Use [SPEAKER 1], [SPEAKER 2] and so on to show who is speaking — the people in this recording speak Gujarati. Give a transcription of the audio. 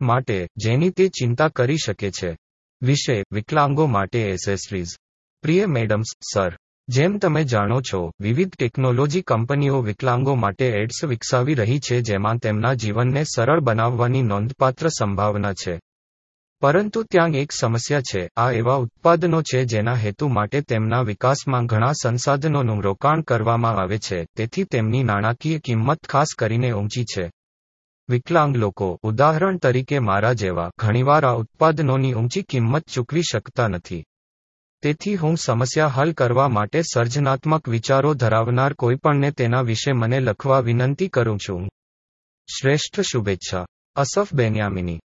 [SPEAKER 1] માટે જેની તે ચિંતા કરી શકે છે. વિષય, વિકલાંગો માટે એસેસરીઝ પ્રિય મેડમ્સ સર જેમ તમે જાણો છો, વિવિધ ટેકનોલોજી કંપનીઓ વિકલાંગો માટે એડ્સ વિકસાવી રહી છે જેમાં તેમના જીવનને સરળ બનાવવાની નોંધપાત્ર સંભાવના છે. પરંતુ ત્યાં એક સમસ્યા છે, આ એવા ઉત્પાદનો છે જેના હેતુ માટે તેમના વિકાસમાં ઘણા સંસાધનોનું રોકાણ કરવામાં આવે છે, તેથી તેમની નાણાકીય કિંમત ખાસ કરીને ઊંચી છે. વિકલાંગ લોકો, ઉદાહરણ તરીકે મારા જેવા, ઘણીવાર આ ઉત્પાદનોની ઊંચી કિંમત ચૂકવી શકતા નથી. તેથી હું સમસ્યા હલ કરવા માટે સર્જનાત્મક વિચારો ધરાવનાર કોઈપણને તેના વિશે મને લખવા વિનંતી કરું છું. શ્રેષ્ઠ શુભેચ્છા. અસફ બેન્યામિની.